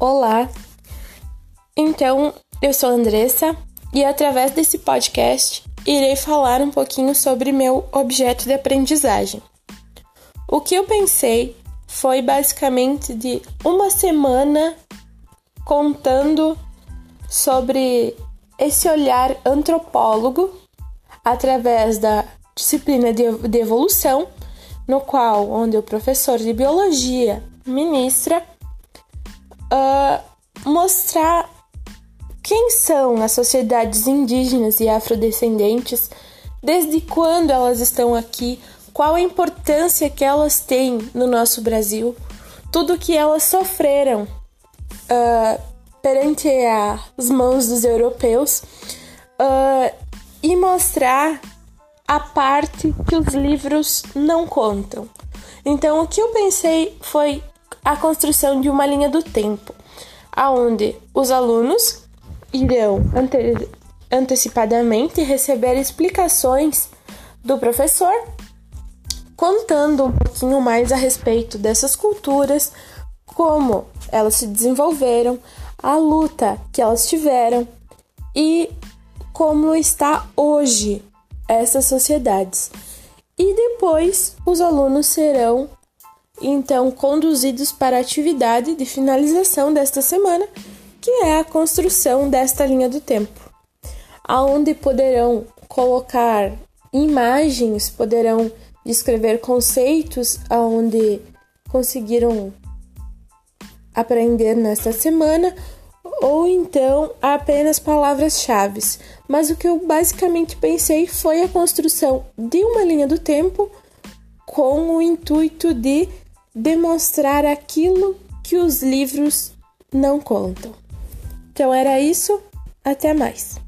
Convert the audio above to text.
Olá! Então, eu sou Andressa e através desse podcast irei falar um pouquinho sobre meu objeto de aprendizagem. O que eu pensei foi basicamente de uma semana contando sobre esse olhar antropólogo através da disciplina de evolução, no qual onde o professor de biologia ministra uh, mostrar quem são as sociedades indígenas e afrodescendentes, desde quando elas estão aqui, qual a importância que elas têm no nosso Brasil, tudo que elas sofreram uh, perante as mãos dos europeus uh, e mostrar a parte que os livros não contam. Então, o que eu pensei foi a construção de uma linha do tempo, aonde os alunos irão ante antecipadamente receber explicações do professor, contando um pouquinho mais a respeito dessas culturas, como elas se desenvolveram, a luta que elas tiveram e como está hoje essas sociedades. E depois os alunos serão então conduzidos para a atividade de finalização desta semana, que é a construção desta linha do tempo, aonde poderão colocar imagens, poderão descrever conceitos aonde conseguiram aprender nesta semana ou então apenas palavras-chave. Mas o que eu basicamente pensei foi a construção de uma linha do tempo com o intuito de demonstrar aquilo que os livros não contam. Então era isso, até mais.